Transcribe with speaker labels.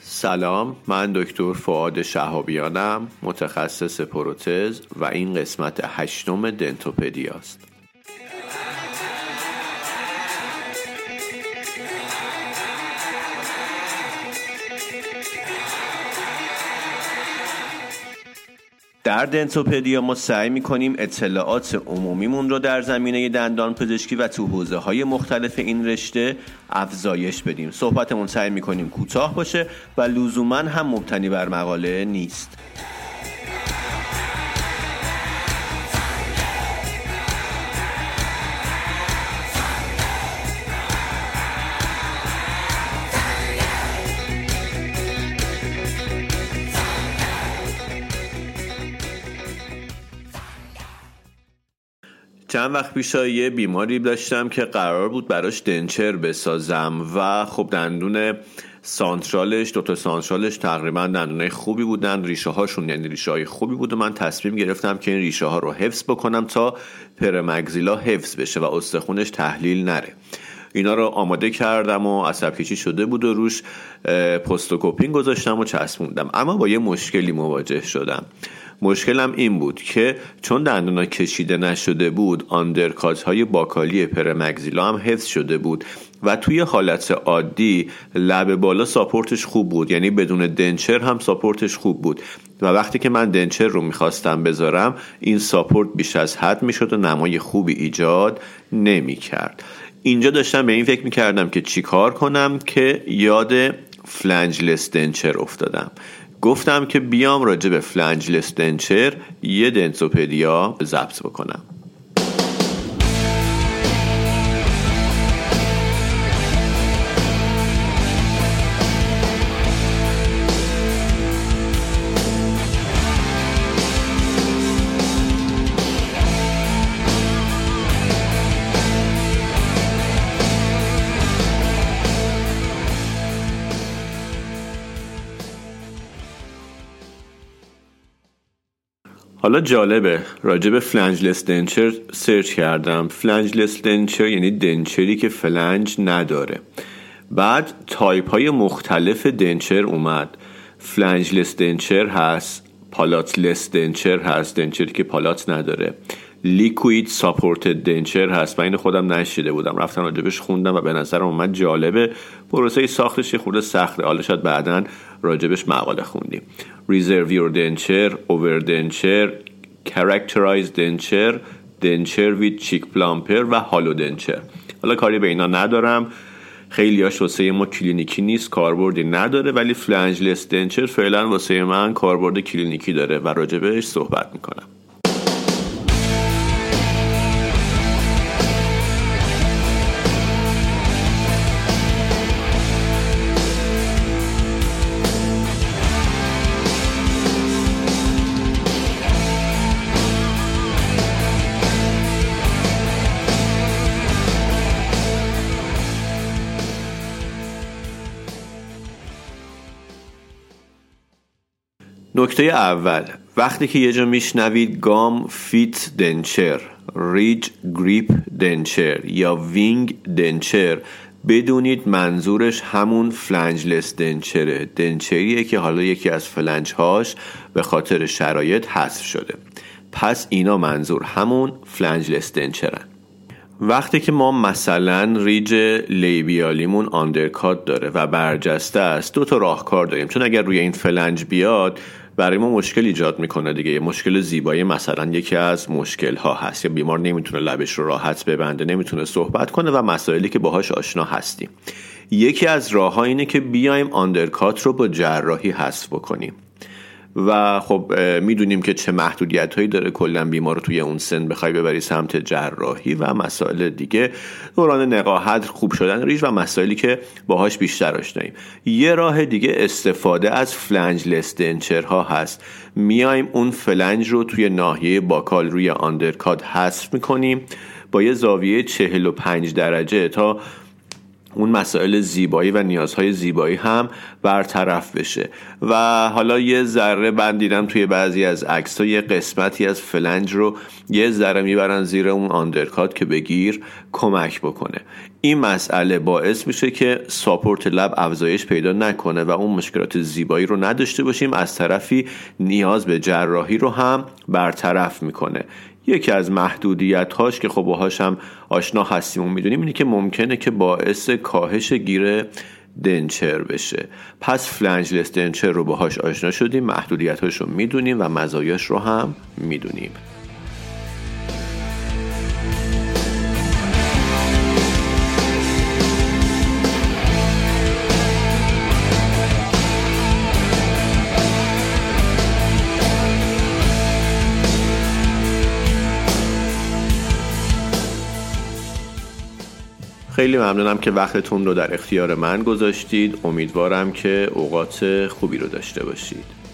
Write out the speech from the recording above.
Speaker 1: سلام من دکتر فعاد شهابیانم متخصص پروتز و این قسمت هشتم دنتوپدیاست در دنتوپدیا ما سعی می‌کنیم اطلاعات عمومیمون رو در زمینه دندان پزشکی و تو حوزه های مختلف این رشته افزایش بدیم. صحبتمون سعی می‌کنیم کوتاه باشه و لزوما هم مبتنی بر مقاله نیست. چند وقت پیش یه بیماری داشتم که قرار بود براش دنچر بسازم و خب دندون سانترالش دوتا سانترالش تقریبا دندونه خوبی بودن ریشه هاشون یعنی ریشه های خوبی بود و من تصمیم گرفتم که این ریشه ها رو حفظ بکنم تا پرمگزیلا حفظ بشه و استخونش تحلیل نره. اینا رو آماده کردم و عصب کشی شده بود و روش پستوکوپین گذاشتم و چسبوندم. اما با یه مشکلی مواجه شدم. مشکلم این بود که چون دندونا کشیده نشده بود آندرکات های باکالی پرمگزیلا هم حفظ شده بود و توی حالت عادی لب بالا ساپورتش خوب بود یعنی بدون دنچر هم ساپورتش خوب بود. و وقتی که من دنچر رو می‌خواستم بذارم این ساپورت بیش از حد می‌شد و نمای خوبی ایجاد نمی‌کرد. اینجا داشتم به این فکر می‌کردم که چیکار کنم که یاد فلنجلس دنچر افتادم. گفتم که بیام راجع به فلنجلس دنچر یه دنسوپدیا ضبط بکنم. حالا جالبه راجب flangeless denture search کردم. flangeless denture یعنی denture ی که flange نداره. بعد تایپ های مختلف denture اومد. flangeless denture هست palateless denture هست denture ی که palate نداره. liquid supported denture هست. و این خودم نشنیده بودم. رفتم راجبش خوندم و به نظرم اومد جالبه. پروسه ساختش یه خورده سخته. حالا شاید بعدا راجبش مقاله خوندیم. reservoir denture over denture characterized denture denture with cheek plumper و hollow denture حالا کاری به اینا ندارم. خیلی هاش واسه ما کلینیکی نیست. کاربردی نداره. ولی flangeless denture فعلا واسه من کاربرد کلینیکی داره و راجبش صحبت می‌کنم. نکته اول وقتی که یه جا میشنوید gum fit denture ridge grip denture یا wing denture بدونید منظورش همون flangeless denture ه. denture یه که حالا یکی از flange هاش به خاطر شرایط حذف شده. پس اینا منظور همون flangeless denture ن. وقتی که ما مثلا ridge labial یمون undercut داره و برجسته است دو تا راهکار داریم. چون اگر روی این flange بیاد برای ما مشکل ایجاد می‌کنه دیگه. مشکل زیبایی مثلا یکی از مشکل ها هست. یا بیمار نمی‌تونه لبش رو راحت ببنده نمی‌تونه صحبت کنه و مسائلی که باهاش آشنا هستیم. یکی از راه اینه که بیایم آندرکات رو با جراحی حذف بکنیم. و خب می‌دونیم که چه محدودیت هایی داره. کلا بیمار توی اون سن بخوای ببری سمت جراحی و مسائل دیگه. دوران نقاهت خوب شدن ریج و مسائلی که باهاش بیشتر آشناییم. یه راه دیگه استفاده از flangeless denture ها هست. میایم اون flange رو توی ناحیه buccal روی undercut حذف می‌کنیم. با یه زاویه 45 درجه تا اون مسائل زیبایی و نیازهای زیبایی هم برطرف بشه. و حالا یه ذره من دیدم توی بعضی از عکس یه قسمتی از flange رو یه ذره می‌برن زیر اون undercut که بگیر کمک بکنه. این مسئله باعث میشه که ساپورت لب افزایش پیدا نکنه و اون مشکلات زیبایی رو نداشته باشیم. از طرفی نیاز به جراحی رو هم برطرف می‌کنه. یکی از محدودیت هاش که خب باهاش هم آشنا هستیم و می‌دونیم اینه که ممکنه که باعث کاهش گیر دنچر بشه. پس فلنجلس دنچر رو باهاش آشنا شدیم محدودیت هاش رو می‌دونیم و مزایاش رو هم می‌دونیم. خیلی ممنونم که وقتتون رو در اختیار من گذاشتید. امیدوارم که اوقات خوبی رو داشته باشید.